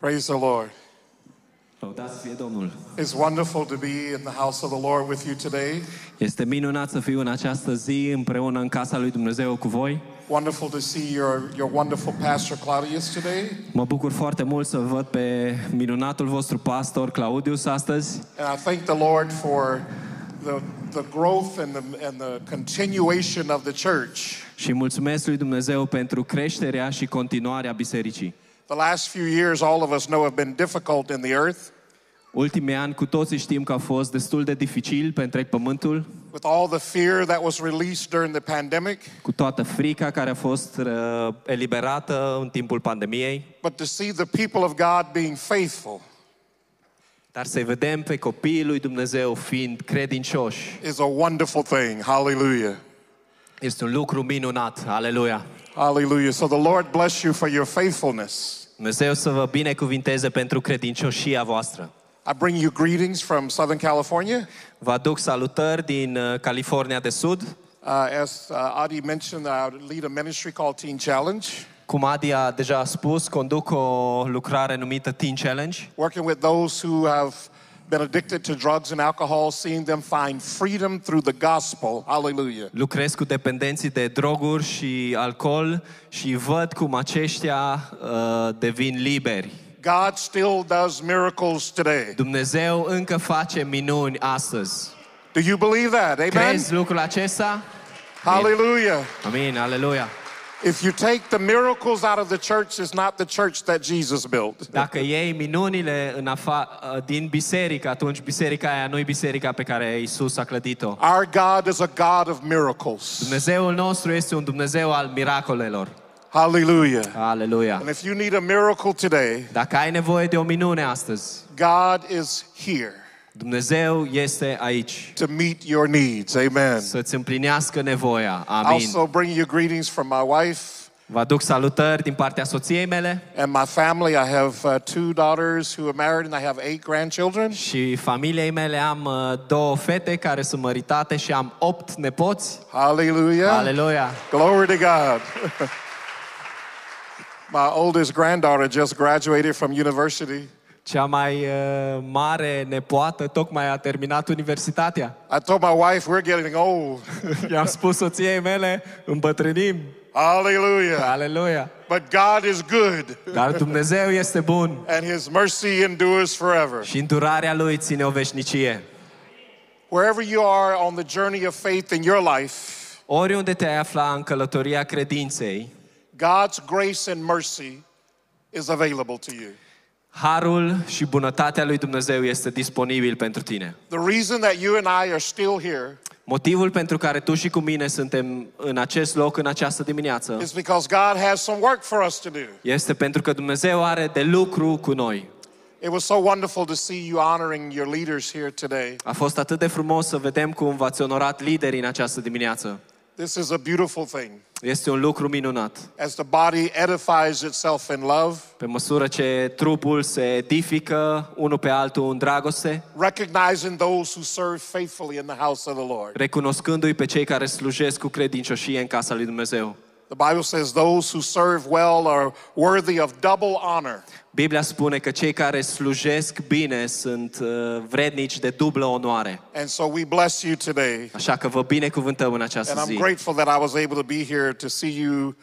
Praise the Lord. Lăudați fie Domnul. It's wonderful to be in the house of the Lord with you today. Este minunat să fiu în această zi împreună în casa lui Dumnezeu cu voi. Wonderful to see your, your wonderful pastor Claudius today. Mă bucur foarte mult să văd pe minunatul vostru pastor Claudius astăzi And I thank the Lord for the, the growth and the, and the continuation of the church. și mulțumesc lui Dumnezeu pentru creșterea și continuarea bisericii. The last few years, all of us know, have been difficult in the earth Ultimii ani cu toții știm că au fost destul de dificil pe întreg pământul, with all the fear that was released during the pandemic. cu toată frica care a fost uh, eliberată în timpul pandemiei, But to see the people of God being faithful dar să vedem pe copiii lui Dumnezeu fiind credincioși is a wonderful thing. Hallelujah. este un lucru minunat. Aleluia! Hallelujah. So the Lord bless you for your faithfulness. Dumnezeu să vă binecuvinteze pentru credincioșia voastră. I bring you greetings from Southern California. Vă aduc salutări din uh, California de Sud. Uh, as uh, Adi mentioned, I lead a ministry called Teen Challenge, Cum Adi a deja a spus, conduc o lucrare numită Teen Challenge, working with those who have been addicted to drugs and alcohol, seeing them find freedom through the gospel. Hallelujah. lucrez cu dependenții de droguri și alcool și văd cum aceștia uh, devin liberi. God still does miracles today. Dumnezeu încă face minuni astăzi. Do you believe that? Amen. Crezi lucrul acesta? Hallelujah. Amin, aleluia. If you take the miracles out of the church, it's not the church that Jesus built. Dacă iei minunile în afa- uh, din biserică, atunci biserica aia nu e biserica pe care Isus a clădit-o. Our God is a God of miracles. Dumnezeul nostru este un Dumnezeu al miracolelor. Hallelujah. Aleluia. And if you need a miracle today, Dacă ai nevoie de o minune astăzi, God is here Dumnezeu este aici to meet your needs. Amen. să-ți împlinească nevoia. I Amin. also bring you greetings from my wife Vă aduc salutări din partea soției mele and my family. I have uh, two daughters who are married and I have eight grandchildren. și familiei mele am uh, două fete care sunt măritate și am opt nepoți. Hallelujah. Aleluia! Glory to God. my oldest granddaughter just graduated from university. Cea mai uh, mare nepoată tocmai a terminat universitatea. I told my wife we're getting old. I-am spus soției mele, îmbătrânim. Hallelujah. Aleluia! But God is good Dar Dumnezeu este bun and his mercy endures forever. și îndurarea Lui ține o veșnicie. Wherever you are on the journey of faith in your life, Oriunde te-ai afla în călătoria credinței, God's grace and mercy is available to you. Harul și bunătatea lui Dumnezeu este disponibil pentru tine. The reason that you and I are still here Motivul pentru care tu și cu mine suntem în acest loc în această dimineață is because God has some work for us to do. este pentru că Dumnezeu are de lucru cu noi. It was so wonderful to see you honoring your leaders here today. A fost atât de frumos să vedem cum v-ați onorat liderii în această dimineață. This is a beautiful thing. Este un lucru minunat. As the body edifies itself in love, Pe măsură ce trupul se edifică unul pe altul în dragoste, recognizing those who serve faithfully in the house of the Lord. recunoscându-i pe cei care slujesc cu credincioșie în casa lui Dumnezeu. The Bible says those who serve well are worthy of double honor. Biblia spune că cei care slujesc bine sunt uh, vrednici de dublă onoare. And so we bless you today. Așa că vă binecuvântăm în această And această I'm grateful that I was able to be here to see you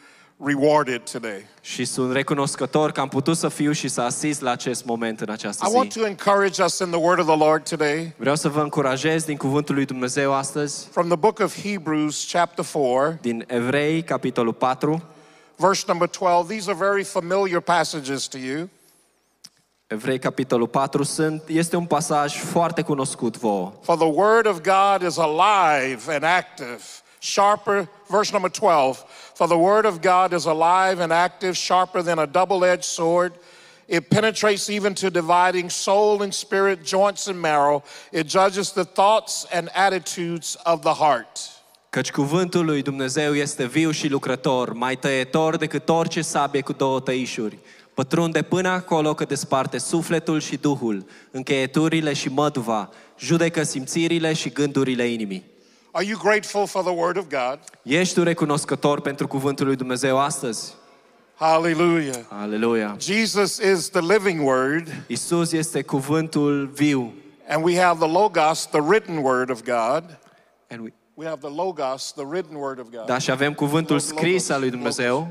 rewarded today. Și sunt recunoscător că am putut să fiu și să asist la acest moment în această I want zi. to encourage us in the word of the Lord today Vreau să vă încurajez din cuvântul lui Dumnezeu astăzi, from the book of Hebrews, chapter 4, din Evrei, capitolul 4, verse number 12. These are very familiar passages to you. Evrei, capitolul 4, sunt, este un pasaj foarte cunoscut vouă. For the word of God is alive and active, sharper, verse number 12. For the word of God is alive and active, sharper than a double edged sword. It penetrates even to dividing soul and spirit, joints and marrow. It judges the thoughts and attitudes of the heart. Căci cuvântul lui Dumnezeu este viu și lucrător, mai tăietor decât orice sabie cu două tăișuri. Pătrunde până acolo că desparte sufletul și duhul, încheieturile și măduva, judecă simțirile și gândurile inimii. Are you grateful for the word of God? Ești tu recunoscător pentru cuvântul lui Dumnezeu astăzi? Hallelujah. Aleluia. Jesus is the living word, Isus este cuvântul viu. and we have the Logos, the written word of God. And we- We have the Logos, the written word of God. Da, și avem cuvântul scris al lui Dumnezeu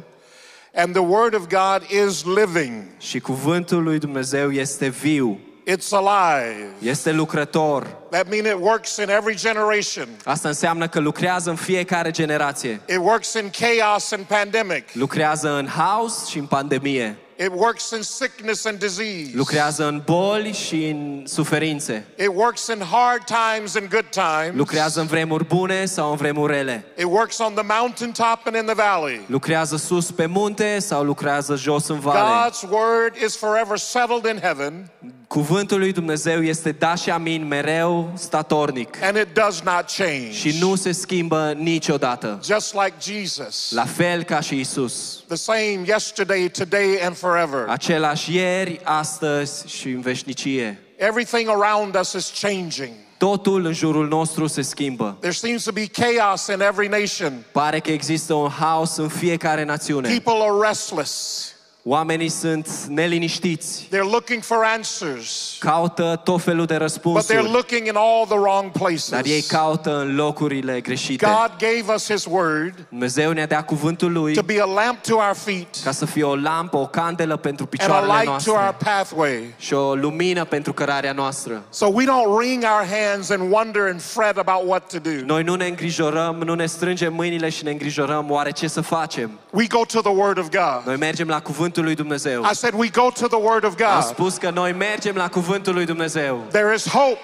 And the word of God is living, și cuvântul lui Dumnezeu este viu, it's alive. este lucrător. That means it works in every generation. Asta înseamnă că lucrează în fiecare generație. It works in chaos and pandemic. Lucrează în haos și în pandemie. It works in sickness and disease. Lucrează în boli și în suferințe. It works in hard times and good times. Lucrează în vremuri bune sau în vremuri rele. It works on the mountain top and in the valley. Lucrează sus pe munte sau lucrează jos în vale. God's word is forever settled in heaven, Cuvântul lui Dumnezeu este da și amin mereu statornic and it does not change. și nu se schimbă niciodată. Just like Jesus, La fel ca și Isus. the same yesterday, today, and forever. Același ieri, astăzi și în veșnicie. Everything around us is changing. Totul în jurul nostru se schimbă. There seems to be chaos in every nation. Pare că există un haos în fiecare națiune. People are restless. Oamenii sunt neliniștiți, They're looking for answers, caută tot felul de but they're looking in all the wrong dar ei places. caută în locurile greșite. God gave us His word Dumnezeu ne-a dat cuvântul Lui to be a lamp to our feet ca să fie o lampă, o candelă pentru and a picioarele light to our pathway. și o lumină pentru cărarea noastră. So we don't wring our hands and wonder and fret about what to do. Noi nu ne îngrijorăm, nu ne strângem mâinile și ne îngrijorăm oare ce să facem. We go to the Word of God. Noi mergem la cuvântul lui Dumnezeu. I said we go to the Word of Am God. spus că noi mergem la cuvântul lui Dumnezeu. There is hope.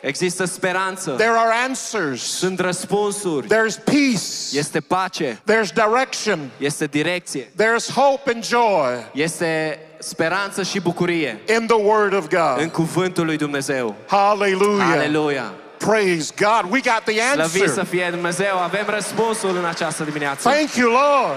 Există speranță, There are answers. sunt răspunsuri, There's peace. este pace, There's direction. este direcție, There's hope and joy este speranță și bucurie in the Word of God. în cuvântul lui Dumnezeu. Hallelujah. Hallelujah. Praise God. We got the answer. Slăvit să fie Dumnezeu, avem răspunsul în această dimineață. Thank you, Lord.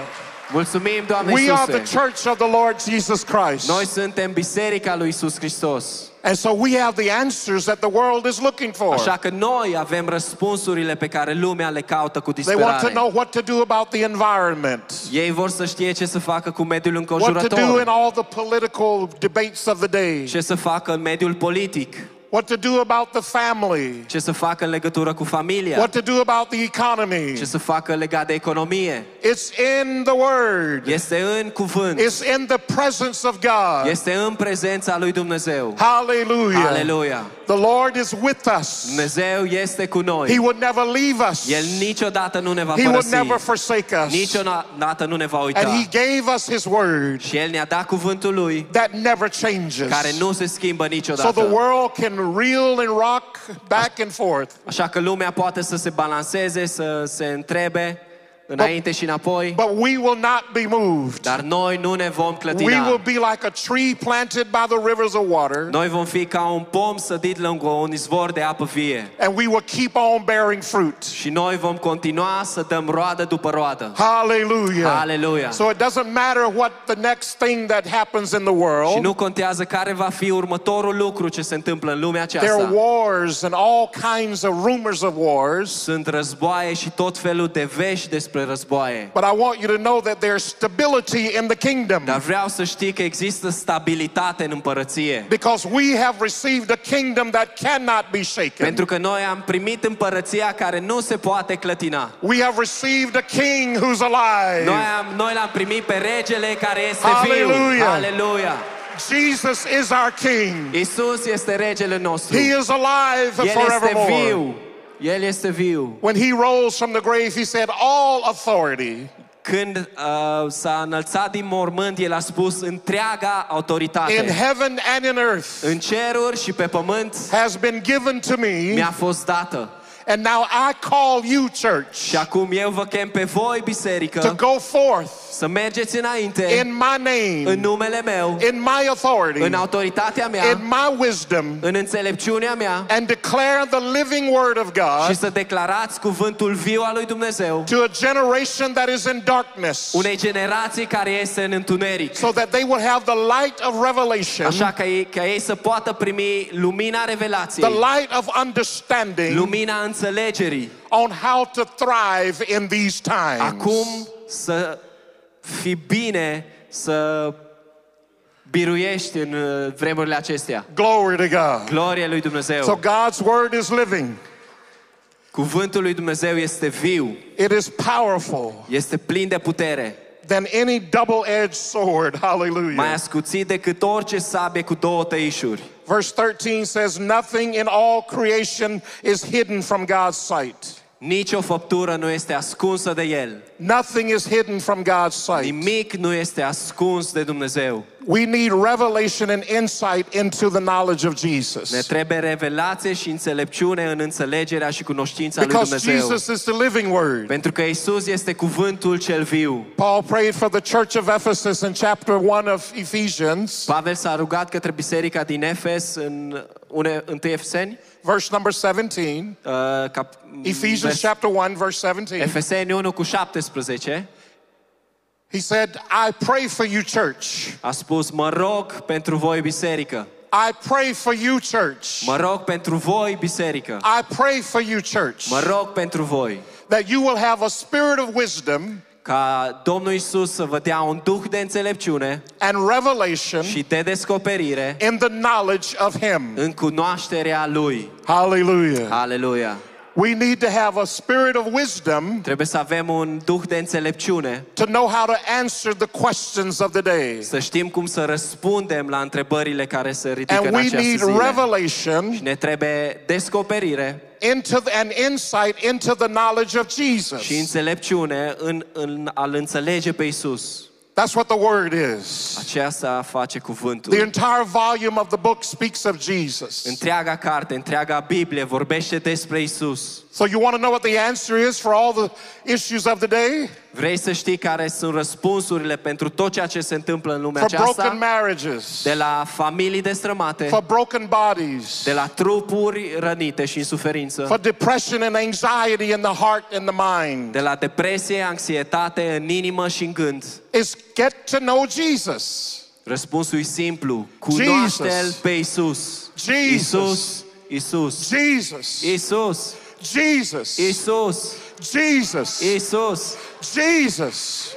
Mulțumim, Doamne We are the Iisuse! church of the Lord Jesus Christ. Noi suntem Biserica lui Isus Hristos. And so we have the answers that the world is looking for. Așa că noi avem răspunsurile pe care lumea le caută cu They want to disperare. know what to do about the environment, Ei vor să știe ce să facă cu mediul what to do in înconjurător, all the political debates of the day, ce să facă în mediul politic, what to do about the family, ce să facă în legătură cu familia, what to do about the economy. ce să facă legat de economie. It's in the Word, Este în cuvânt, it's in the presence of God. este în prezența lui Dumnezeu. Hallelujah. Aleluia! The Lord is with us. Dumnezeu este cu He noi. would never leave us, El niciodată nu ne va He would părăsi. never forsake us. Niciodată nu ne va And uita. He gave us His Word Și El ne-a dat cuvântul Lui that never changes. care nu se schimbă So the niciodată. world can reel and rock back and forth. Așa că lumea poate să se balanceze, să se întrebe înainte și înapoi, But we will not be moved. dar noi nu ne vom We will be like a tree planted by the rivers of water, Noi vom fi ca un pom sădit lângă un izvor de apă vie. and we will keep on bearing fruit. Și noi vom continua să dăm roadă după roadă. Hallelujah. Hallelujah. So it doesn't matter what the next thing that happens in the Și world. nu contează care va fi următorul lucru ce se întâmplă în lumea There are wars and all kinds of rumors of wars. Sunt războaie și tot felul de vești despre războaie. But I want you to know that there's stability in the kingdom Dar vreau să știi că există stabilitate în împărăție. because we have received a kingdom that cannot be shaken. Pentru că noi am primit împărăția care nu se poate clătina. We have received a king who's alive. Noi, am, noi l-am primit pe regele care este viu. Hallelujah. Aleluia! Jesus is our king. Isus este regele nostru. He is alive El este forevermore. viu. El este viu. When he rose from the grave, he said, All authority Când uh, s-a înălțat din mormânt, el a spus întreaga in heaven and in earth în ceruri și pe pământ has been given to me. mi-a fost dată. And now I call you, church, Și acum eu vă chem pe voi, to go forth să mergeți înainte in my name, în numele meu, in my authority, în autoritatea mea, in my wisdom, în înțelepciunea mea and declare the living word of și God să declarați cuvântul viu al lui Dumnezeu to a generation that is in darkness unei generații care este în întuneric. so that they will have the light of revelation, Așa că ei, ca ei să poată primi lumina the light of understanding lumina înțelegerii, on how to thrive in these times. acum să fi bine să biruiești în uh, vremurile acestea. Glory to God. Gloria lui So Dumnezeu. God's word is living. Cuvântul lui Dumnezeu este viu, It is powerful este plin de putere, than any double-edged sword. mai Hallelujah. ascuțit decât orice sabie cu două tăișuri. Verse 13 says, Nothing in all creation is hidden from God's sight. Nici o făptură nu este ascunsă de El. Nothing is hidden from God's sight. Nimic nu este ascuns de Dumnezeu. We need revelation and insight into the knowledge of Jesus. Ne trebuie revelație și înțelepciune în înțelegerea și cunoștința lui Dumnezeu. Because Jesus is the living word. Pentru că Isus este cuvântul cel viu. Paul prayed for the church of Ephesus in chapter 1 of Ephesians, Pavel s-a rugat către biserica din Efes în 1 Efeseni, verse number 17. uh, cap, Ephesians vers- chapter 1, verse 17. Efeseni 1 cu 17, He said, I pray for you, church. a spus, mă rog pentru voi biserică. I pray for you, church. Mă rog pentru voi biserică. I pray for you, church, Mă rog pentru voi that you will have a spirit of wisdom ca Domnul Isus să vă dea un duh de înțelepciune and revelation și de descoperire in the knowledge of Him. în cunoașterea Lui. Hallelujah. Aleluia! We need to have a spirit of wisdom Trebuie să avem un duh de înțelepciune, to know how to answer the questions of the day. să știm cum să răspundem la întrebările care se ridică And în we această need zile. revelation Ne trebuie descoperire into the, and insight into the knowledge of și Jesus. înțelepciune în, în a-L înțelege pe Isus. That's what the word is. Aceasta face The entire volume of the book speaks of Jesus. Întreaga carte, întreaga Biblie vorbește despre Isus. So you want to know what the answer is for all the issues of the day? Vrei să știi care sunt răspunsurile pentru tot ceea ce se întâmplă în lumea For broken aceasta? marriages, De la familii destrămate, for broken bodies, de la trupuri rănite și în suferință, for depression and anxiety in the heart and the mind. de la depresie, anxietate în inimă și în gând. Is get to know Jesus. Răspunsul e simplu. Cunoaște-L pe Isus. Jesus. Isus. Isus. Jesus. Isus. Jesus. Jesus. Jesus. Jesus. Jesus.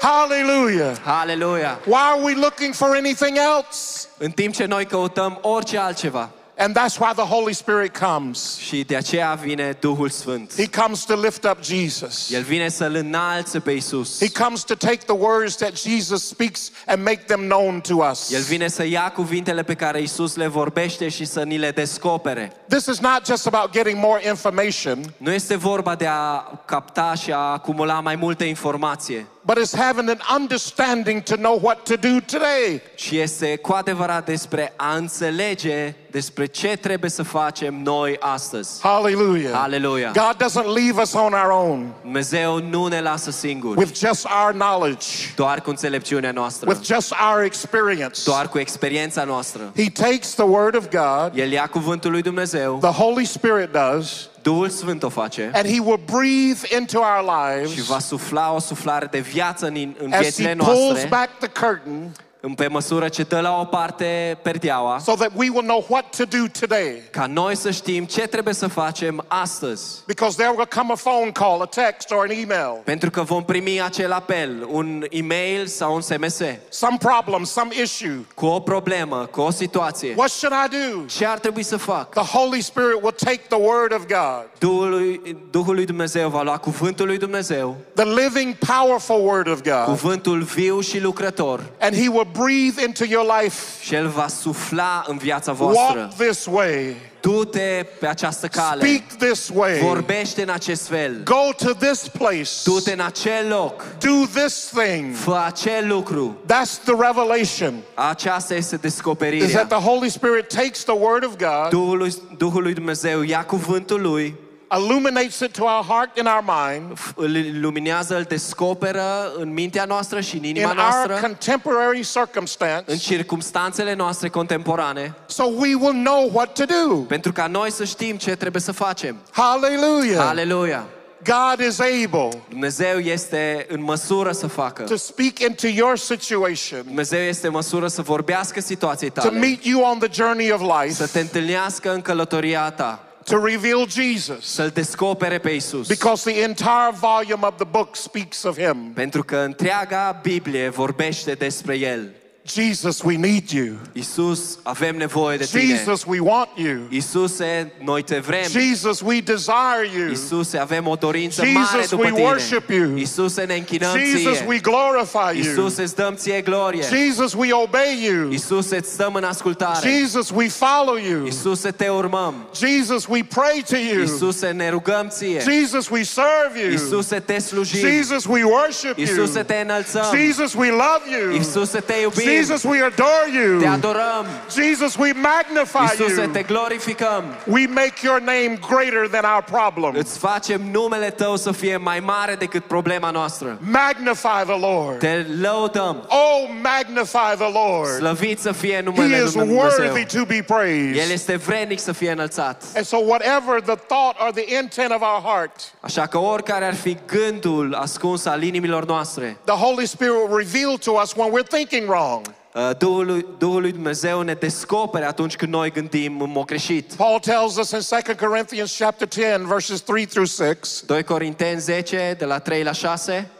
Hallelujah. Hallelujah. Why are we looking for anything else? În timp ce noi căutăm orice altceva. And that's why the Holy Spirit comes. Și de aceea vine Duhul Sfânt. He comes to lift up Jesus. El vine să-L înalțe pe Isus. He comes to take the words that Jesus speaks and make them known to us. El vine să ia cuvintele pe care Isus le vorbește și să ni le descopere. This is not just about getting more information, Nu este vorba de a capta și a acumula mai multe informație, but it's having an understanding to know what to do today. ci este cu adevărat despre a înțelege despre ce trebuie să facem noi astăzi. Hallelujah. Hallelujah. God doesn't leave us on our own Dumnezeu nu ne lasă singuri, with just our knowledge, doar cu înțelepciunea noastră, with just our experience. doar cu experiența noastră. He takes the word of God, El ia cuvântul lui Dumnezeu, the Holy Spirit does, Duhul Sfânt o face and He will breathe into our și lives va sufla o suflare de viață în, în as He pulls back the curtain pe măsură ce dă la o parte perdeaua, so that we will know what to do today. ca noi să știm ce trebuie să facem astăzi. Because there will come a phone call, a text, or an email. Pentru că vom primi acel apel, un e-mail sau un SMS, Some problem, some issue. cu o problemă, cu o situație. What should I do? Ce ar trebui să fac? The Holy Spirit will take the word of God, Duhul lui, Duhul lui Dumnezeu va lua cuvântul lui Dumnezeu, the living, powerful word of God, cuvântul viu și lucrător, and He will breathe into your life. și El va sufla în viața voastră. Walk this way. Du-te pe această cale, Speak this way. vorbește în acest fel, Go to this place. du-te în acel loc, Do this thing. fă acel lucru. That's the revelation. Aceasta este descoperirea. Is that the Holy Spirit takes the word of God, Duhul lui, Duhul lui Dumnezeu ia cuvântul lui, illuminates it to our heart and our mind îl iluminează, îl descoperă în mintea noastră și în in inima our noastră, contemporary în circumstance, circumstanțele noastre contemporane, so we will know what to do. pentru ca noi să știm ce trebuie să facem. Hallelujah. Aleluia! God is able Dumnezeu este în măsură să facă. to speak into your situation, Dumnezeu este în măsură să vorbească situației to tale, meet you on the journey of să life, te întâlnească în călătoria ta, to reveal Jesus să-L descopere pe Isus. because the entire volume of the book speaks of him. Pentru că întreaga Biblie vorbește despre El. Jesus, we need you. Isus, avem nevoie de Tine. Jesus, we want you. Isuse, noi te vrem. Jesus, we desire you. Isuse, avem o dorință Jesus, mare după we Tine. worship you. Isuse, ne închinăm Jesus, Ție. we glorify you. Isuse, îți dăm Ție glorie. Jesus, we obey you. Isuse, îți stăm în ascultare. Jesus, we follow you. Isuse, te urmăm. Jesus, we pray to you. Isuse, ne rugăm Ție. Jesus, we serve you. Isuse, te slujim. Jesus, we worship you. Isuse, te înălțăm. Jesus, we love you. Isuse, te iubim. Jesus, we adore you. Te adorăm. Jesus, we magnify Isuse, te you. glorificăm. We make your name greater than our problem. Îți facem numele Tău să fie mai mare decât problema noastră. Magnify the Lord. Te lăudăm. Oh, magnify the Lord. Slăvit să fie He is worthy to be El praised. este vrednic să fie înălțat. And so, whatever the thought or the intent of our heart, Așa că oricare ar fi gândul ascuns al inimilor noastre, the Holy Spirit will reveal to us when we're thinking wrong. Uh, Duhul lui, Duhul lui Dumnezeu ne descopere atunci când noi gândim în mod greșit. Paul tells us in 2 Corinthians chapter 10, verses 3 through 6, 2 Corinteni 10, de la 3 la 6,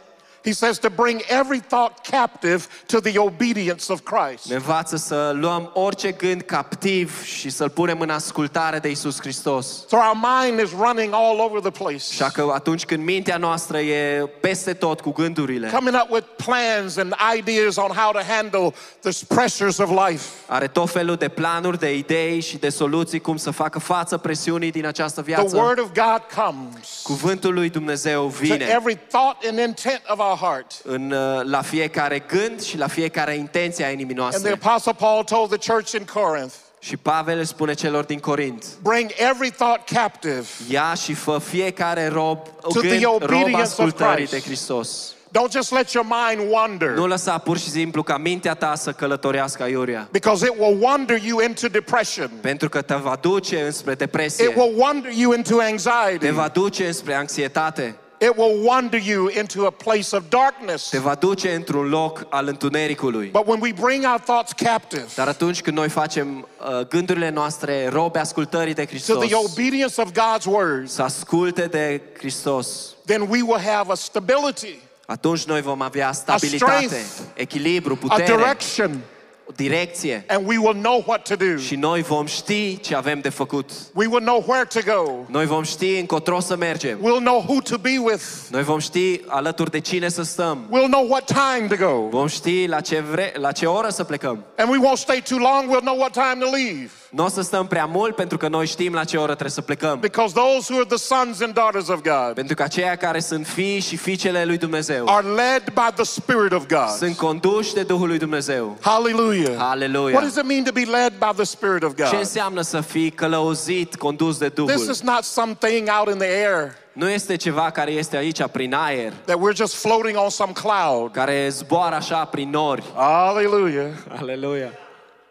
he says to bring every thought captive to the obedience of Christ. ne învață să luăm orice gând captiv și să-l punem în ascultare de Isus Hristos. So our mind is running all over the place, Așa că atunci când mintea noastră e peste tot cu gândurile, coming up with plans and ideas on how to handle the pressures of life. are tot felul de planuri, de idei și de soluții cum să facă față presiunii din această viață. The. Word of God comes Cuvântul lui Dumnezeu vine. to every thought and intent of our heart. în, uh, la fiecare gând și la fiecare intenție a inimii And the. Apostle Paul told the church in Corinth, Și Pavel spune celor din Corint, bring every thought captive. ia și fă fiecare rob, To the gând, rob obedience of ascultării Christ. de Hristos. Don't just let your mind wander. Nu lăsa pur și simplu ca mintea ta să călătorească aiurea. Because it will wander you into depression. Pentru că te va duce înspre depresie, It will wander you into te anxiety. va duce înspre anxietate, It will wander you into a place of darkness. te va duce într-un loc al întunericului. But when we bring our thoughts captive Dar atunci când noi facem uh, gândurile noastre robe ascultării de to the obedience of God's words, să asculte de Hristos, then we will have a stability, atunci noi vom avea stabilitate, strength, echilibru, a putere, direction, o direcție and we will know what to do. și noi vom ști ce avem de făcut. We will know where to go. Noi vom ști încotro să mergem. We'll know who to be with. Noi vom ști alături de cine să stăm. We'll know what time to go. Vom ști la ce, vre, la ce oră să plecăm. And we won't stay too long. We'll know what time to leave. Nu o să stăm prea mult pentru că noi știm la ce oră trebuie să plecăm. Because those who are the sons and daughters of God Pentru că aceia care sunt fii și fiicele lui Dumnezeu are led by the Spirit of God. sunt conduși de Duhul lui Dumnezeu. Hallelujah. Hallelujah. What does it mean to be led by the Spirit of Ce God? înseamnă să fii călăuzit, condus de This Duhul? is not something out in the air Nu este ceva care este aici prin aer, that we're just floating on some cloud. care zboară așa prin nori. Hallelujah. Aleluia.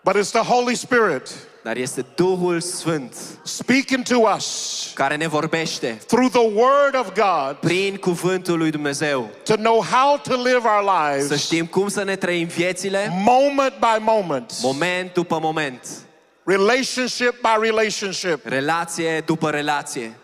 But it's the Holy Spirit Dar este Duhul Sfânt speaking to us care ne vorbește through the Word of God prin cuvântul lui Dumnezeu. to know how to live our Să lives știm cum să ne trăim viețile, moment by moment, moment după moment, relationship by relationship. relație după relație.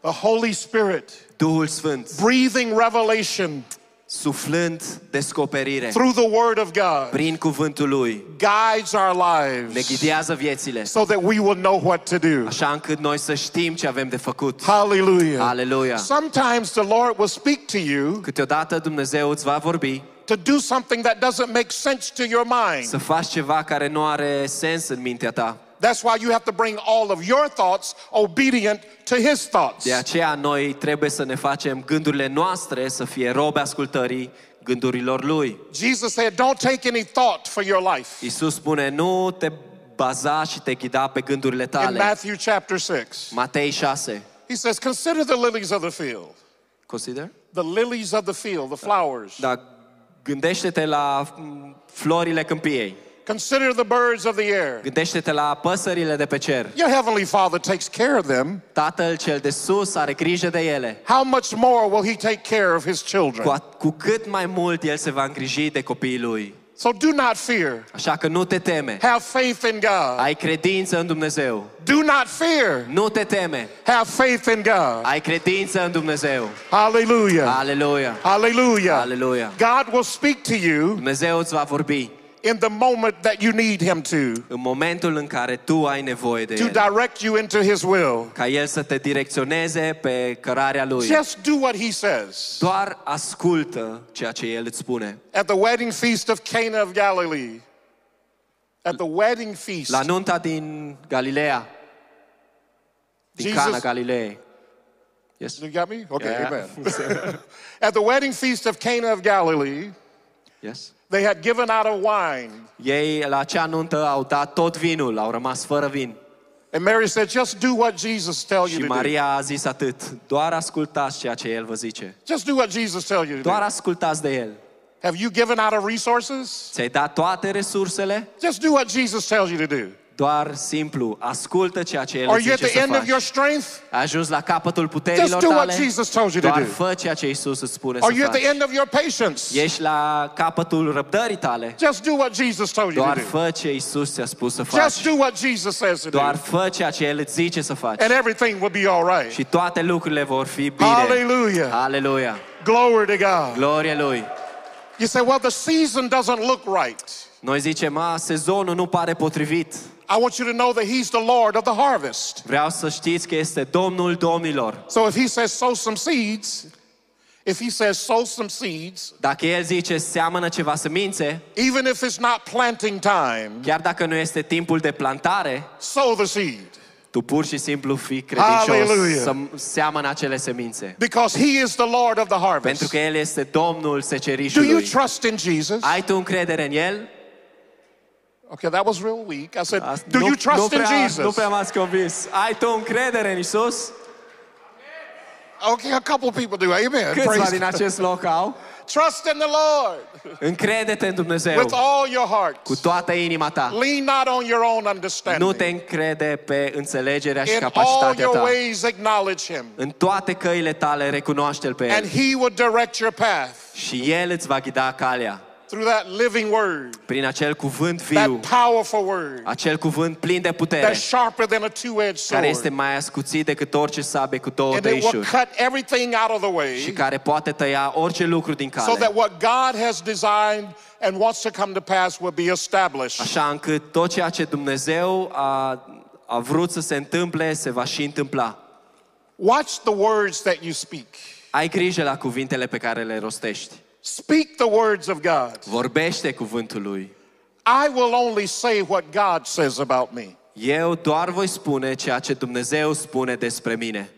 The Holy Spirit Duhul Sfânt, breathing revelation suflând descoperire through the Word of God prin cuvântul lui, guides our ne lives ghidează viețile, so that we will know what to do. așa încât noi să știm ce avem de făcut. Hallelujah. Aleluia. Sometimes the Lord will speak to you Câteodată Dumnezeu îți va vorbi to do something that doesn't make sense to your mind. să faci ceva care nu are sens în mintea ta. That's why you have to bring all of your thoughts obedient to His thoughts. De aceea noi trebuie să ne facem gândurile noastre să fie robe ascultării gândurilor lui. Jesus said, Don't take any thought for your life. Iisus spune, nu te baza și te ghida pe gândurile tale. In. Matthew chapter 6, Matei 6. He says, Consider the lilies of the field, Consider? the lilies of the field, the flowers. Da, gândește-te la mm, florile câmpiei. Consider the birds of the air. Gândește-te la păsările de pe cer. Your heavenly Father takes care of them. Tatăl cel de sus are grijă de ele. How much more will He take care of His children? at- cu cât mai mult El se va îngriji de copiii Lui. So do not fear. Așa că nu te teme. Have faith in God. Ai credință în Dumnezeu. Do not fear. Nu te teme. Have faith in God. Ai credință în Dumnezeu. Hallelujah. Aleluia. Hallelujah. Hallelujah. God will speak to you Dumnezeu îți va vorbi in the moment that you need Him to, în momentul în care tu ai nevoie de to El. direct you into His will. Ca El să te direcționeze pe cărarea Lui. Just do what He says. Doar ascultă ceea ce El îți spune. At the wedding feast of Cana of Galilee, at the wedding feast, La nunta din Galileea, din Jesus- Cana Galileei. Yes. you got me? Okay, Yeah. amen. at the wedding feast of Cana of Galilee, Yes. They had given out of wine. Ei la acea nuntă au dat tot vinul, au rămas fără vin. And Mary said, just do what Jesus tells Și you to do. Maria a zis atât, doar ascultați ceea ce El vă zice. Just do what Jesus tells you to Doar do. ascultați de El. Have you given out of resources? Ți-ai dat toate resursele? Just do what Jesus tells you to do. Doar simplu, ascultă ceea ce El Are îți you at zice the să end of faci. your strength? Ai ajuns la capătul Just puterilor do what tale? Jesus tells you to Doar do. fă ceea ce Isus îți spune Are să you at the faci. end of your patience? Ești la capătul răbdării tale? Just do what Jesus told you to Doar do. fă ce Isus ți-a spus să faci. Just do what Jesus says to do. Doar fă ceea ce El îți zice să faci. And everything will be all right. Și toate lucrurile vor fi bine. Hallelujah. Aleluia. Glory to God. Glorie Lui. You say, well, the season doesn't look right. Noi zicem, a, sezonul nu pare potrivit. I want you to know that He's the Lord of the harvest. Vreau să știți că este Domnul Domnilor. So if He says sow some seeds, if He says sow some seeds, Dacă El zice seamănă ceva semințe, even if it's not planting time, chiar dacă nu este timpul de plantare, sow the seed. tu pur și simplu fii credincios Hallelujah. să seamănă acele semințe. Because He is the Lord of the Pentru harvest. că El este Domnul Do you trust in Jesus? Ai tu încredere în El? Okay, that was real weak. I said, Asta- do nu, you trust nu in prea, Nu Jesus? prea m-ați convins. Ai tu încredere în Isus? Okay, a couple people do. Amen. Câțiva Praise din acest loc au? Trust in the Lord Încrede-te în Dumnezeu with all your heart. cu toată inima ta. Lean not on your own Nu te understanding. încrede pe înțelegerea și In all capacitatea your ta. ways, acknowledge Him, În toate căile tale recunoaște-L pe and El He will direct your path și El îți va ghida calea through that living word, prin acel cuvânt viu, that powerful word acel cuvânt plin de putere, that's sharper than a two-edged care este sword, mai ascuțit decât orice sabie cu două and it will tăișuri cut everything out of the și way, care poate tăia orice lucru din so that cale, what God has designed and wants to come to pass will be established. așa încât tot ceea ce Dumnezeu a, a vrut să se întâmple, se va și întâmpla. Watch the words that you speak. Ai grijă la cuvintele pe care le rostești. Speak the words of God. Vorbește cuvântul lui. I will only say what God says about me. Eu doar voi spune ceea ce Dumnezeu spune despre mine.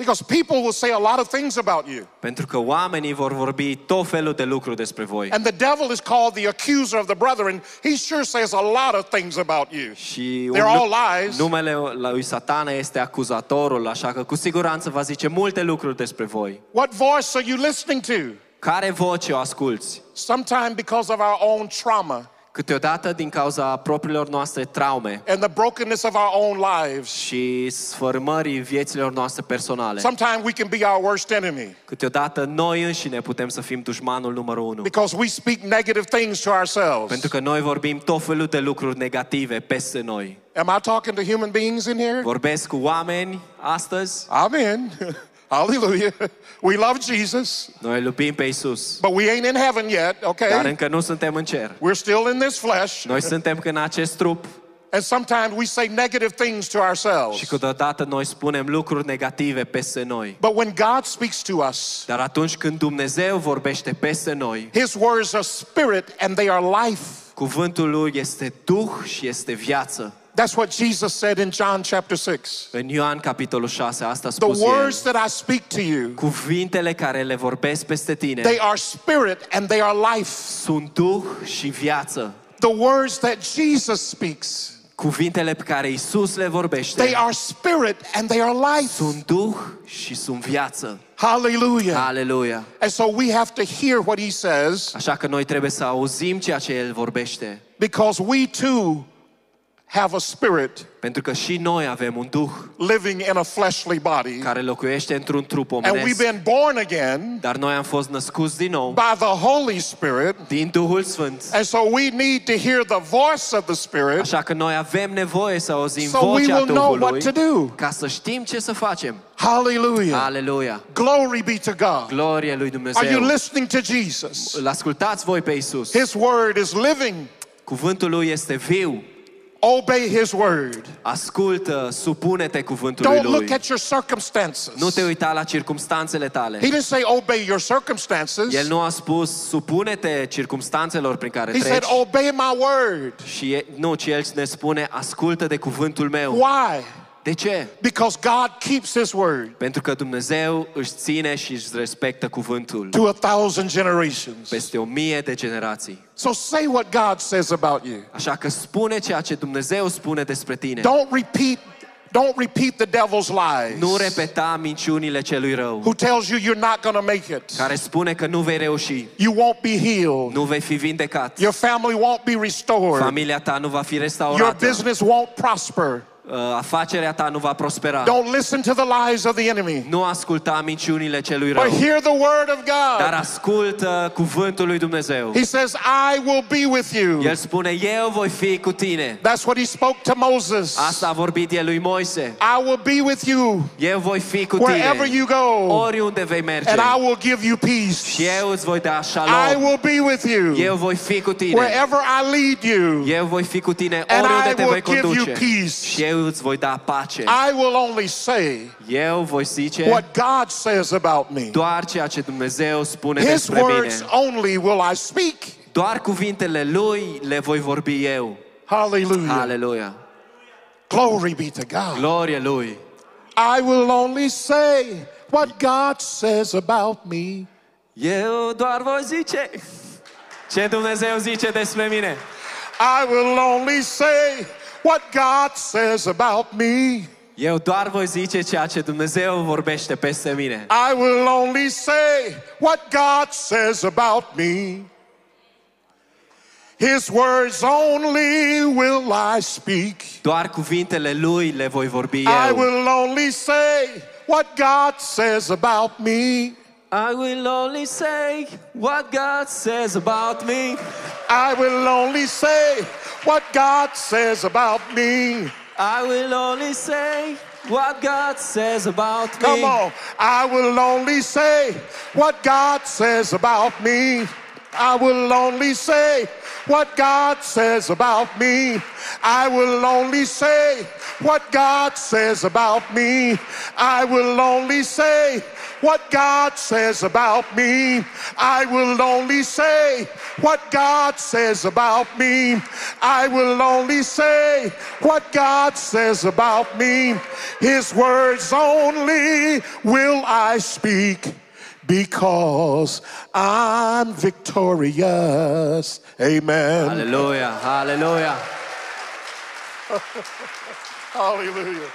Because people will say a lot of things about you. Pentru că oamenii vor vorbi tot felul de lucruri despre voi. And the devil is called the accuser of the brethren. He sure says a lot of things about you. Și They're all lies. numele lui Satana este acuzatorul, așa că cu siguranță va zice multe lucruri despre voi. What voice are you listening to? Care voce o asculți? Sometimes because of our own trauma Câteodată din cauza propriilor noastre traume and the brokenness of our own lives. și sfărmării vieților noastre personale. Sometimes we can be our worst enemy Câteodată noi înșine putem să fim dușmanul numărul unu. because we speak negative things to ourselves. Pentru că noi vorbim tot felul de lucruri negative peste noi. Am I talking to human beings in here? Vorbesc cu oameni astăzi, Amen. Hallelujah. We love Jesus, noi îl iubim pe Isus, but we ain't in heaven yet, okay? dar încă nu suntem în cer. We're still in this flesh. Noi suntem în acest trup And sometimes we say negative things to ourselves. și câteodată noi spunem lucruri negative peste noi. But when God speaks to us, Dar atunci când Dumnezeu vorbește peste noi, His words are spirit and they are life. cuvântul lui este duh și este viață. That's what Jesus said in John chapter 6. În Ioan capitolul 6 asta a The words el. that I speak to you, Cuvintele care le vorbesc peste tine they are spirit and they are life. sunt duh și viață. The words that Jesus speaks, Cuvintele pe care Isus le they are spirit and they are life. sunt duh și sunt viață. Hallelujah. Aleluia! And so we have to hear what He says Așa că noi trebuie să auzim ceea ce El vorbește. because we too have a spirit Pentru că și noi avem un duh living in a fleshly body. care locuiește într-un trup And we've been born again dar noi am fost născuți din nou by the Holy Spirit. din Duhul Sfânt. And so we need to hear the voice of the Spirit Așa că noi avem nevoie să auzim so we vocea will know what to do. ca să știm ce să facem. Hallelujah. Aleluia! Glory be to God. Glorie lui Are you listening to Jesus? Îl ascultați voi pe Isus. His word is living. Cuvântul lui este viu. Obey his word. Ascultă, supune-te cuvântului Don't lui. look at your circumstances. Nu te uita la circumstanțele tale. He didn't say obey your circumstances. El nu a spus supune-te circumstanțelor prin care He said treci. obey my word. Și e- nu, ci El ne spune ascultă de cuvântul meu. Why? De ce? Because God keeps his word Pentru că Dumnezeu își ține și își respectă cuvântul to a thousand generations. peste o mie de generații. So say what God says about you. Așa că spune ceea ce Dumnezeu spune despre tine. Don't repeat don't repeat the devil's lies. Nu repeta minciunile celui rău, Who tells you you're not going to make it. care spune că nu vei reuși, You won't be healed. nu vei fi vindecat, Your family won't be restored. familia ta nu va fi restaurată. Your business won't prosper. Uh, afacerea ta nu va prospera. Don't listen to the lies of the enemy. Nu asculta minciunile celui But rău, hear the word of dar God. ascultă cuvântul lui Dumnezeu. He says, I will be with you. El spune, eu voi fi cu tine. That's what he spoke to Moses. Asta a vorbit el lui Moise. I will be with you Eu voi fi cu wherever tine you go, oriunde vei merge. and I will give you peace. Și eu îți voi da I shalom. will be with you Eu voi fi cu tine. wherever I lead you. Eu voi fi cu tine And oriunde I te will voi give you conduce. peace. Și eu îți voi da pace. I will only say Eu voi zice what God says about me. doar ceea ce Dumnezeu spune His despre words mine. only will I speak. Doar cuvintele Lui le voi vorbi eu. Hallelujah. Aleluia. Glory be to God. Glorie Lui. I will only say what God says about me. Eu doar voi zice ce Dumnezeu zice despre mine. I will only say what God says about me. Eu doar voi zice ceea ce Dumnezeu vorbește peste mine. I will only say what God says about me. His words only will I speak. Doar cuvintele Lui le voi vorbi eu. I will only say what God says about me. I will only say what God says about me. I will only say what God says about me. I will only say what God says about me. Come on. I will only say what God says about me. I will only say what God says about me. I will only say what God says about me. I will only say what God says about me. I will only say what God says about me. I will only say what God says about me. His words only will I speak because I'm victorious. Amen. Hallelujah. Hallelujah. Hallelujah.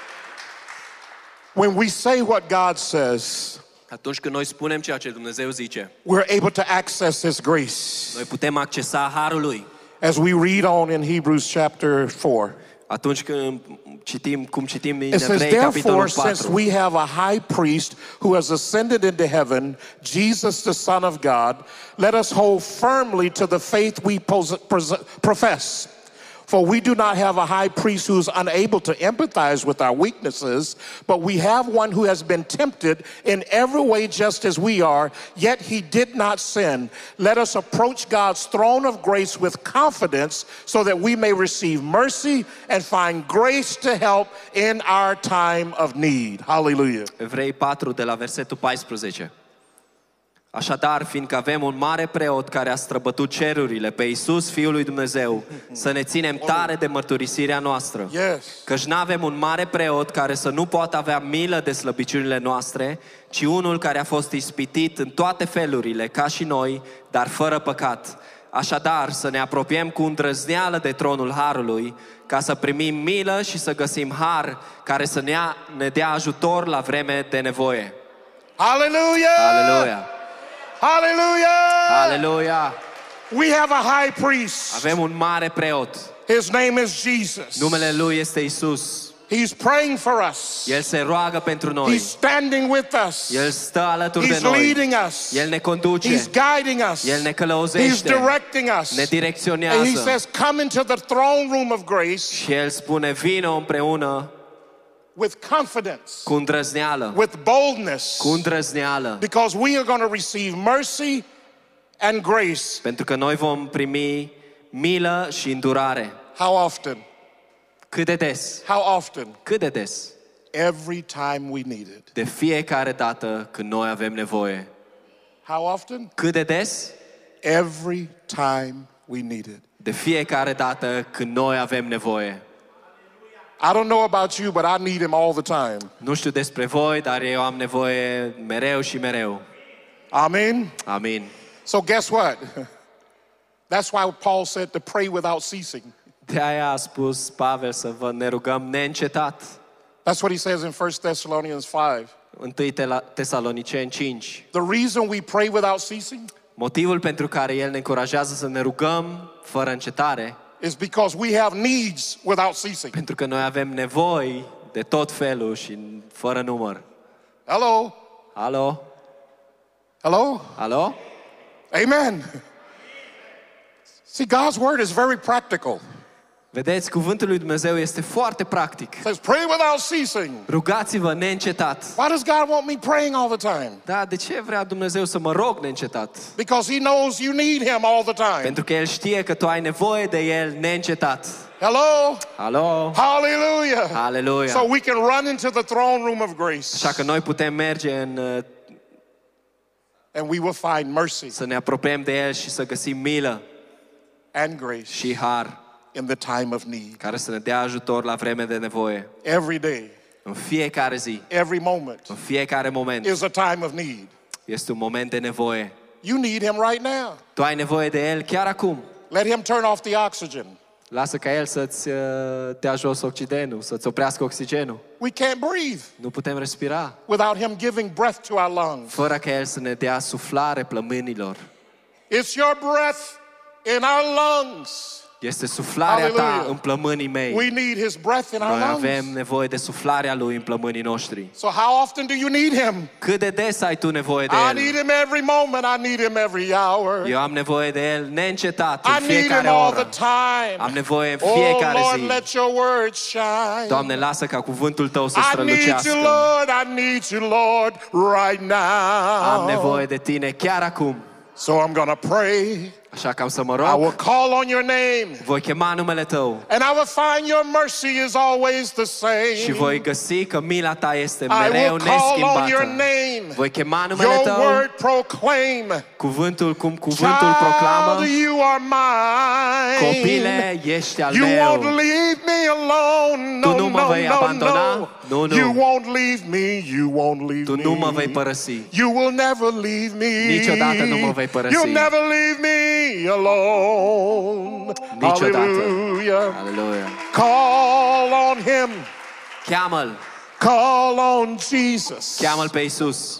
When we say what God says, Atunci când noi spunem ceea ce Dumnezeu zice, we're able to access His grace. noi putem accesa harul lui. As we read on in Hebrews chapter 4. Atunci când citim, cum citim says, Evrei, capitolul Therefore, since we have a high priest who has ascended into heaven, Jesus, the Son of God, let us hold firmly to the faith we profess. For we do not have a high priest who's unable to empathize with our weaknesses, but we have one who has been tempted in every way just as we are, yet he did not sin. Let us approach God's throne of grace with confidence so that we may receive mercy and find grace to help in our time of need. Hallelujah. Evrei 4, de la versetul 14. Așadar, fiindcă avem un mare preot care a străbătut cerurile pe Iisus, Fiul lui Dumnezeu, să ne ținem tare de mărturisirea noastră. Yes. Căci n-avem un mare preot care să nu poată avea milă de slăbiciunile noastre, ci unul care a fost ispitit în toate felurile, ca și noi, dar fără păcat. Așadar, să ne apropiem cu îndrăzneală de tronul Harului, ca să primim milă și să găsim har care să ne, ia, ne dea ajutor la vreme de nevoie. Hallelujah. Aleluia! Hallelujah. Hallelujah. We have a high priest. Avem un mare preot. His name is Jesus. Numele lui este Isus. He's praying for us. El se roagă pentru noi. He's standing with us. El stă alături de He's noi. leading us. El ne conduce. He's guiding us. El ne He's directing us. Ne And he says, Come into the throne room of grace Și El spune, vino împreună with confidence, cu îndrăzneală. with boldness, Cu îndrăzneală. because we are going to receive mercy and grace. Pentru că noi vom primi milă și îndurare. How often? Cât de des? How often? Cât de des? Every time we need it. De fiecare dată când noi avem nevoie. How often? Cât de des? Every time we need it. De fiecare dată când noi avem nevoie. I don't know about you, but I need him all the time. Nu știu despre voi, dar eu am nevoie mereu și mereu. Amen. Amin. So guess what? That's why Paul said to pray without ceasing. De aia a spus Pavel să vă ne rugăm neîncetat. That's what he says in 1 Thessalonians 5. 1 Tesaloniceni 5. The reason we pray without ceasing Motivul pentru care el ne încurajează să ne rugăm fără încetare, is because we have needs without ceasing. pentru că noi avem nevoi de tot felul și fără număr. Hello? Alo? Hello? Alo? Amen. See, God's word is very practical. Vedeți, cuvântul lui Dumnezeu este foarte practic. It says, pray without ceasing. Rugați-vă neîncetat. Why does God want me praying all the time? Da, de ce vrea Dumnezeu să mă rog neîncetat? Because He knows you need Him all the time. Pentru că El știe că tu ai nevoie de El neîncetat. Hello? Alo? Hallelujah. So Aleluia! we can run into the throne room of grace Așa că noi putem merge în, uh, and we will find mercy să ne apropiem de El și să găsim milă and grace și har in the time of need. care să ne dea ajutor la vreme de nevoie. Every day, În fiecare zi, every moment în fiecare moment, is a time of need. este un moment de nevoie. You need Him right now. Tu ai nevoie de El chiar acum. Let Him turn off the oxygen. Lasă ca El să-ți uh, dea jos oxigenul, să-ți oprească oxigenul. We can't breathe Nu putem respira without Him giving breath to our lungs. fără ca El să ne dea suflare plămânilor. It's your breath in our lungs. Este suflarea ta Hallelujah. în plămânii mei. We need His breath in our Noi avem lungs. nevoie de suflarea Lui în plămânii noștri. So, how often do you need Him? Cât de des ai tu nevoie de I El? need Him every moment. I need Him every hour. Eu am nevoie de El neîncetat, I în need Him fiecare all the oră. time. Am nevoie în Oh, fiecare Lord, zi. let your word shine. Doamne, lasă ca cuvântul Tău să I need you, strălucească. Lord. I need you, Lord, right now. Am nevoie de Tine chiar acum. So I'm going to pray. Așa că am să mă I will rog, call on your name. voi chema numele Tău And I will find your mercy is always the same. și voi găsi că mila Ta este I mereu will call on your neschimbată. name. Voi chema numele Your Tău, word proclaim. cuvântul cum cuvântul proclamă, Child, you are mine. copile, ești al You won't meu. leave me alone. No, Tu nu mă no, vei no, abandona? no. Nu, nu. You won't leave me. You won't leave Tu me. nu mă vei părăsi. You will never leave me. Niciodată nu mă vei părăsi. You'll never leave me alone. Niciodată. Hallelujah. Aleluia. Call on him. Cheamă-L, Call on Jesus. cheamă-L pe Isus.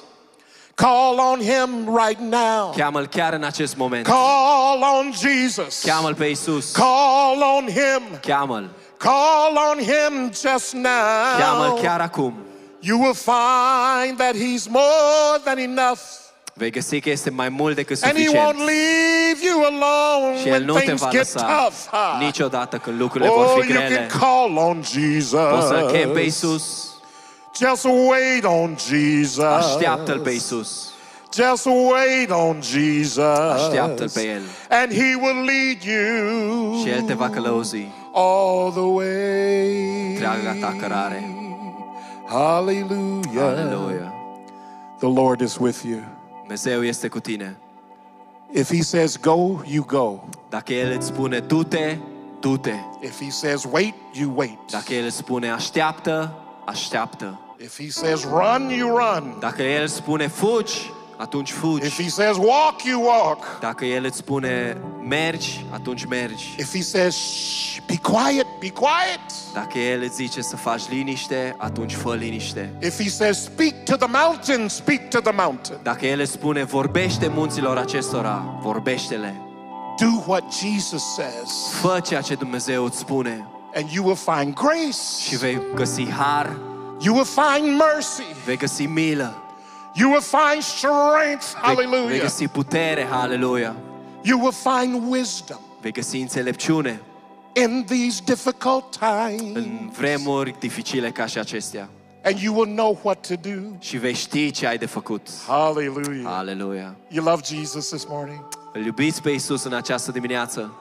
Call on him right now. Cheamă-L chiar în acest moment. Call on Jesus. Cheamă-L pe Isus. Call on him. Cheamă-L. Call on him just now. Cheamă-L chiar acum. You will find that he's more than enough. Vei găsi că este mai mult decât And he won't leave you alone Și El nu te va lăsa tough. Ah. niciodată când lucrurile vor Oh, fi you can call on Jesus. Poți chem pe Isus. Just wait on Jesus. Așteaptă-L pe Isus. Just wait on Jesus. Așteaptă-L pe El. And he will lead you Și El te va călăuzi. all the way. Întreaga ta cărare. Hallelujah. Aleluia. The Lord is with you. Dumnezeu este cu tine. If he says go, you go. Dacă El îți spune du-te, du-te. If he says wait, you wait. Dacă El îți spune așteaptă, așteaptă. If he says run, you run. Dacă El spune fugi, atunci fugi. If he says walk, you walk. Dacă El îți spune mergi, atunci mergi. If he says shh, be quiet, be quiet. Dacă El îți zice să faci liniște, atunci fă liniște. If he says speak to the mountain, speak to the mountain. Dacă El îți spune vorbește munților acestora, vorbește-le. Do what Jesus says, Fă ceea ce Dumnezeu îți spune and you will find și grace. vei găsi har, You will find mercy. vei găsi milă, You will find strength. vei, vei Hallelujah. găsi putere, haleluia, You will find wisdom vei găsi înțelepciune in these difficult times. în vremuri dificile ca și acestea And you will know what to do. și vei ști ce ai de făcut. Hallelujah. Aleluia. You love Jesus this morning? Îl iubiți pe Isus în această dimineață?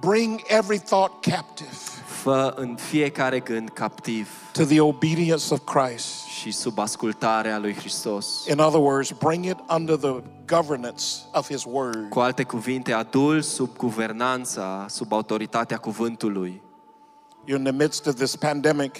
Bring every thought captive Fă în fiecare gând captiv to the obedience of Christ. Și sub ascultarea lui Hristos. In other words, bring it under the governance of His Word. Cu alte cuvinte, adul sub guvernanța, sub autoritatea cuvântului, You're in the midst of this pandemic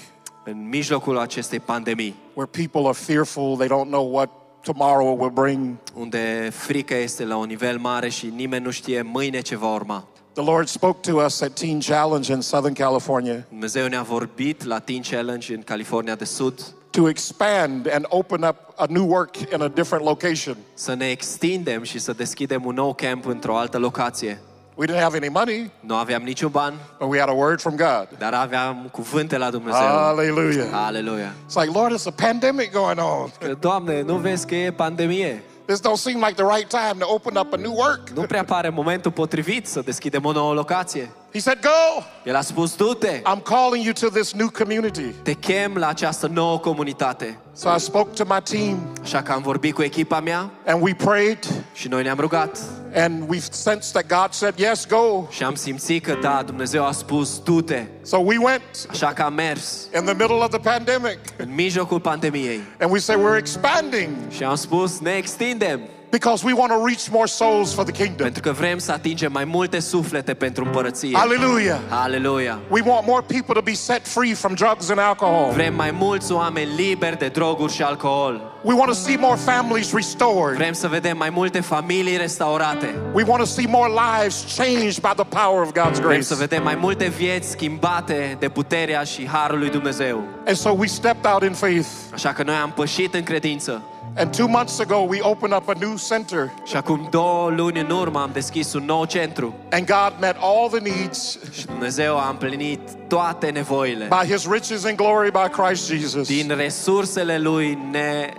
în mijlocul acestei pandemii, where people are fearful, they don't know what tomorrow will bring. unde frica este la un nivel mare și nimeni nu știe mâine ce va urma. The Lord spoke to us at Teen Challenge in Southern California Dumnezeu ne-a vorbit la Teen Challenge în California de Sud to expand and open up a new work in a different location. să ne extindem și să deschidem un nou camp într-o altă locație. We didn't have any money, Nu aveam niciun ban, but we had a word from God. dar aveam cuvânte la Dumnezeu. Hallelujah. Hallelujah. It's like, Lord, it's a pandemic going on. Că, Doamne, nu vezi că e pandemie? This don't seem like the right time to open up a new work. Nu prea pare momentul potrivit să deschidem o nouă locație. He said, Go. El a spus, du-te, I'm calling you to this new community. te chem la această nouă comunitate. So I spoke to my team Așa că am vorbit cu echipa mea and we prayed și noi ne-am rugat. and we've sensed that God said, Yes, go. Și am simțit că da, Dumnezeu a spus, du-te. So we went Așa că am mers in the middle of the pandemic în mijlocul pandemiei. and we said, We're expanding Și am spus, ne extindem. Because we want to reach more souls for the kingdom. Pentru că vrem să atingem mai multe suflete pentru împărăție. Hallelujah. Aleluia. We want more people to be set free from drugs and alcohol. Vrem mai mulți oameni liberi de droguri și alcool. We want to see more families restored. Vrem să vedem mai multe familii restaurate. We want to see more lives changed by the power of God's Vrem grace. să vedem mai multe vieți schimbate de puterea și harul lui Dumnezeu. And so we stepped out in faith. Așa că noi am pășit în credință. And two months ago, we opened up a new center. Și acum două luni în urmă am deschis un nou centru. And God met all the needs Și Dumnezeu a împlinit toate nevoile. by His riches and glory by Christ Jesus. Din resursele Lui ne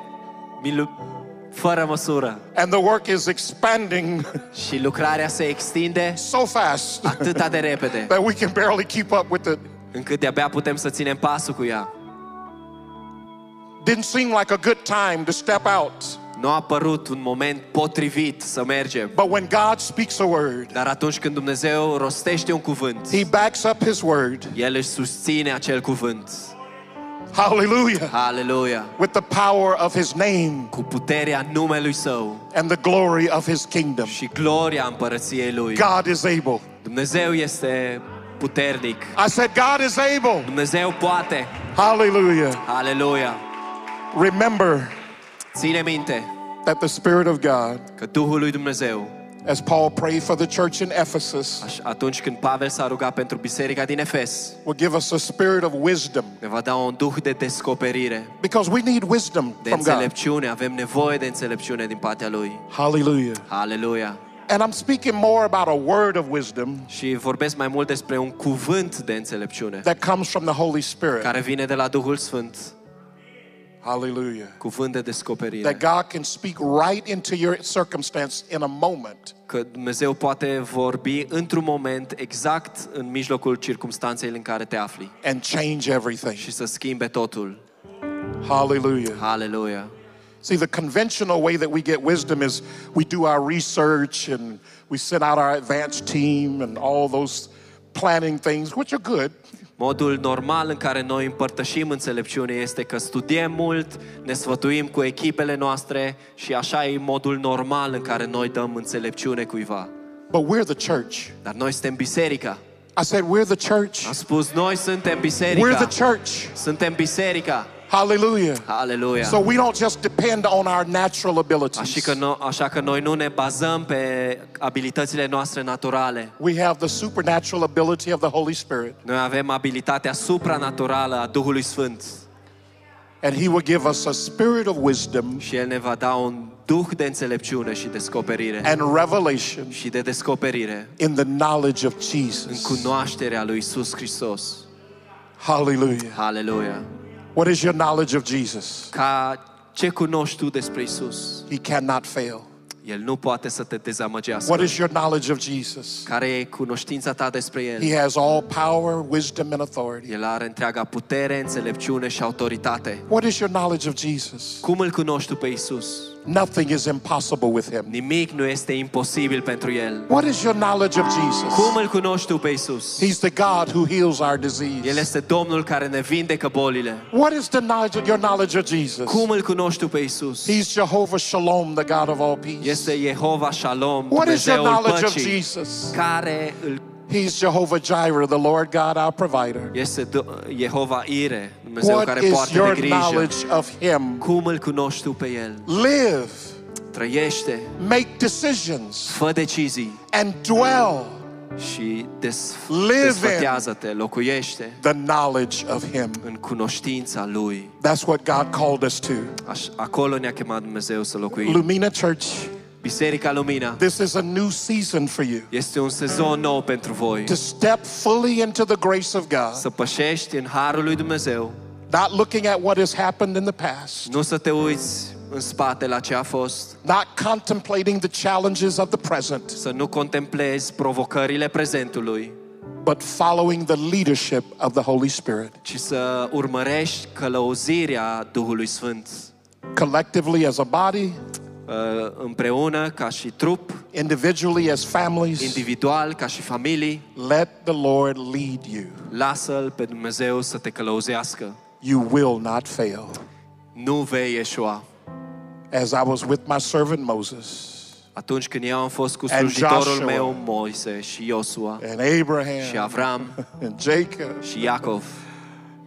fără măsură. And the work is expanding Și lucrarea se extinde so fast atâta de repede, that we can barely keep up with it. încât de-abia putem să ținem pasul cu ea. Didn't seem like a good time to step out. Nu a apărut un moment potrivit să mergem. But when God speaks a word, Dar atunci când Dumnezeu rostește un cuvânt, He backs up His word. El își susține acel cuvânt. Hallelujah. Aleluia! With the power of His name Cu puterea numelui Său and the glory of His kingdom. și gloria împărăției Lui. God is able. Dumnezeu este puternic. I said, God is able. Dumnezeu poate. Hallelujah. Aleluia! Remember Ține minte that the Spirit of God, că Duhul lui Dumnezeu, as Paul prayed for the church in Ephesus, atunci când Pavel s-a rugat pentru biserica din Efes, will give us a spirit of wisdom ne va da un duh de descoperire, because we need wisdom de from God. înțelepciune. Avem nevoie de înțelepciune din partea Lui. Hallelujah. Aleluia! And I'm speaking more about a word of wisdom Și vorbesc mai mult despre un cuvânt de înțelepciune that comes from the Holy Spirit. care vine de la Duhul Sfânt, Hallelujah. cuvânt de descoperire. That God can speak right into your circumstance in a moment. Că Dumnezeu poate vorbi într-un moment exact în mijlocul circumstanței în care te afli and change everything. și să schimbe totul. Hallelujah. Hallelujah. See, the conventional way that we get wisdom is we do our research and we send out our advanced team and all those planning things, which are good. Modul normal în care noi împărtășim înțelepciune este că studiem mult, ne sfătuim cu echipele noastre și așa e modul normal în care noi dăm înțelepciune cuiva. But we're the church. Dar noi suntem biserica. I said, we're the church. Am spus, noi suntem We're biserica. the church. Suntem biserica. Hallelujah. Aleluia! So we don't just depend on our natural Așa abilities. că, no, așa că noi nu ne bazăm pe abilitățile noastre naturale. We have the supernatural ability of the Holy Spirit. Noi avem abilitatea supranaturală a Duhului Sfânt. And He will give us a spirit of wisdom și El ne va da un duh de înțelepciune și descoperire and revelation și de descoperire in the knowledge of în Jesus. cunoașterea lui Isus Hristos. Hallelujah. Haleluia! What is your knowledge of Jesus? Ca ce cunoști tu despre Isus? He cannot fail. El nu poate să te dezamăgească. What is your knowledge of Jesus? Care e cunoștința ta despre El? He has all power, wisdom, and authority. El are întreaga putere, înțelepciune și autoritate. What is your knowledge of Jesus? Cum îl cunoști tu pe Isus? Nothing is impossible with him. Nimic nu este imposibil pentru El. What is your knowledge of Jesus? Cum îl cunoști tu pe Isus? He's the God who heals our El disease. este Domnul care ne vindecă bolile. What is the knowledge your knowledge of Jesus? Cum îl cunoști tu pe Isus? He's Jehovah Shalom, the God of all peace. Este Jehova Shalom, What is your Dumnezeul knowledge of Jesus? care îl He's Jehovah Jireh, the Lord God, our provider. este Do- uh, Jehova Ire, Dumnezeu What care poartă your de grijă. knowledge of Him? Cum îl cunoști tu pe El? Live, Trăiește, make decisions, fă decizii and dwell și des, Live in- desfătează-te, locuiește the knowledge of Him. în cunoștința Lui. That's what God called us to. Acolo ne-a chemat Dumnezeu să locuim. Lumina Church, Biserica Lumina. This is a new season for you. Este un sezon nou pentru voi. to step fully into the grace of God, Să pășești în Harul lui Dumnezeu, not looking at what has happened in the past, nu să te uiți în spate la ce a fost, not contemplating the challenges of the present, să nu contemplezi provocările prezentului, but following the leadership of the Holy Spirit. ci să urmărești călăuzirea Duhului Sfânt. Collectively as a body, împreună ca și trup, individually as families, individual ca și familii, let the Lord lead you. lasă-L pe Dumnezeu să te călăuzească. You will not fail. Nu vei eșua. As I was with my servant Moses Atunci când eu am fost cu And slujitorul Joshua. meu Moise și Iosua and și Abraham Avram and Jacob și Iacov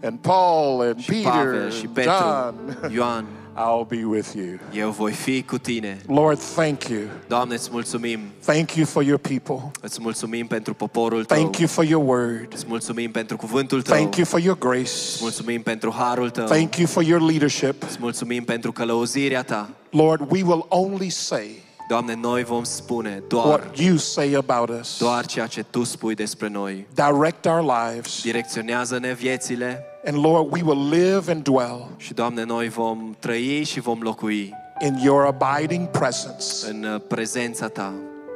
and Paul and și Peter Pavel și and Petru, John, Ioan, I'll be with you. eu voi fi cu tine. Lord, thank you. Doamne, îți mulțumim. Thank you for your people. Îți mulțumim pentru poporul tău. Thank you for your word. Îți mulțumim pentru cuvântul tău. Thank you for your Îți grace. mulțumim pentru harul tău. Thank you for your leadership. Îți mulțumim pentru călăuzirea ta. Lord, we will only say Doamne, noi vom spune doar, what you say about us. doar ceea ce Tu spui despre noi. Direct our lives. Direcționează-ne viețile And Lord, we will live and dwell și, Doamne, noi vom trăi și vom locui in your abiding presence în uh, prezența Ta.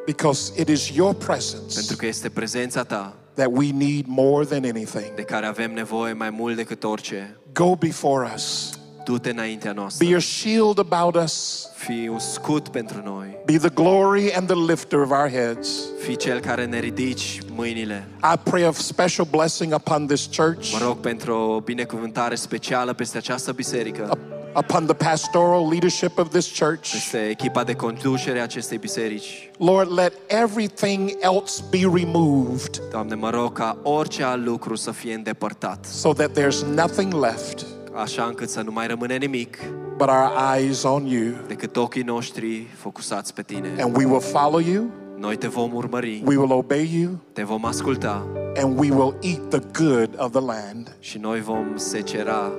because it is your Pentru presence că este prezența Ta that we need more than anything. de care avem nevoie mai mult decât orice. Go before us. Du-te înaintea noastră. Be a shield about us. Fii un scut pentru noi. Be the glory and the lifter of our heads. Fii cel care ne ridici mâinile. I pray a special blessing upon this church, Mă rog pentru o binecuvântare specială peste această biserică, upon the pastoral leadership of this church. peste echipa de conducere a acestei biserici. Lord, let everything else be removed Doamne, mă rog ca orice alt lucru să fie îndepărtat, so that there's nothing left așa încât să nu mai rămâne nimic but our eyes on you. decât ochii noștri focusați pe Tine. And we will follow you, Noi te vom urmări, we will obey you, te vom asculta and we will eat the good of the land. și noi vom secera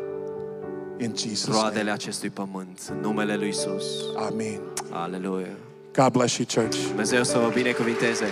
In Jesus' name. roadele acestui pământ. În numele Lui Isus. Amen. Aleluia. God bless you, church. Dumnezeu să vă binecuvinteze.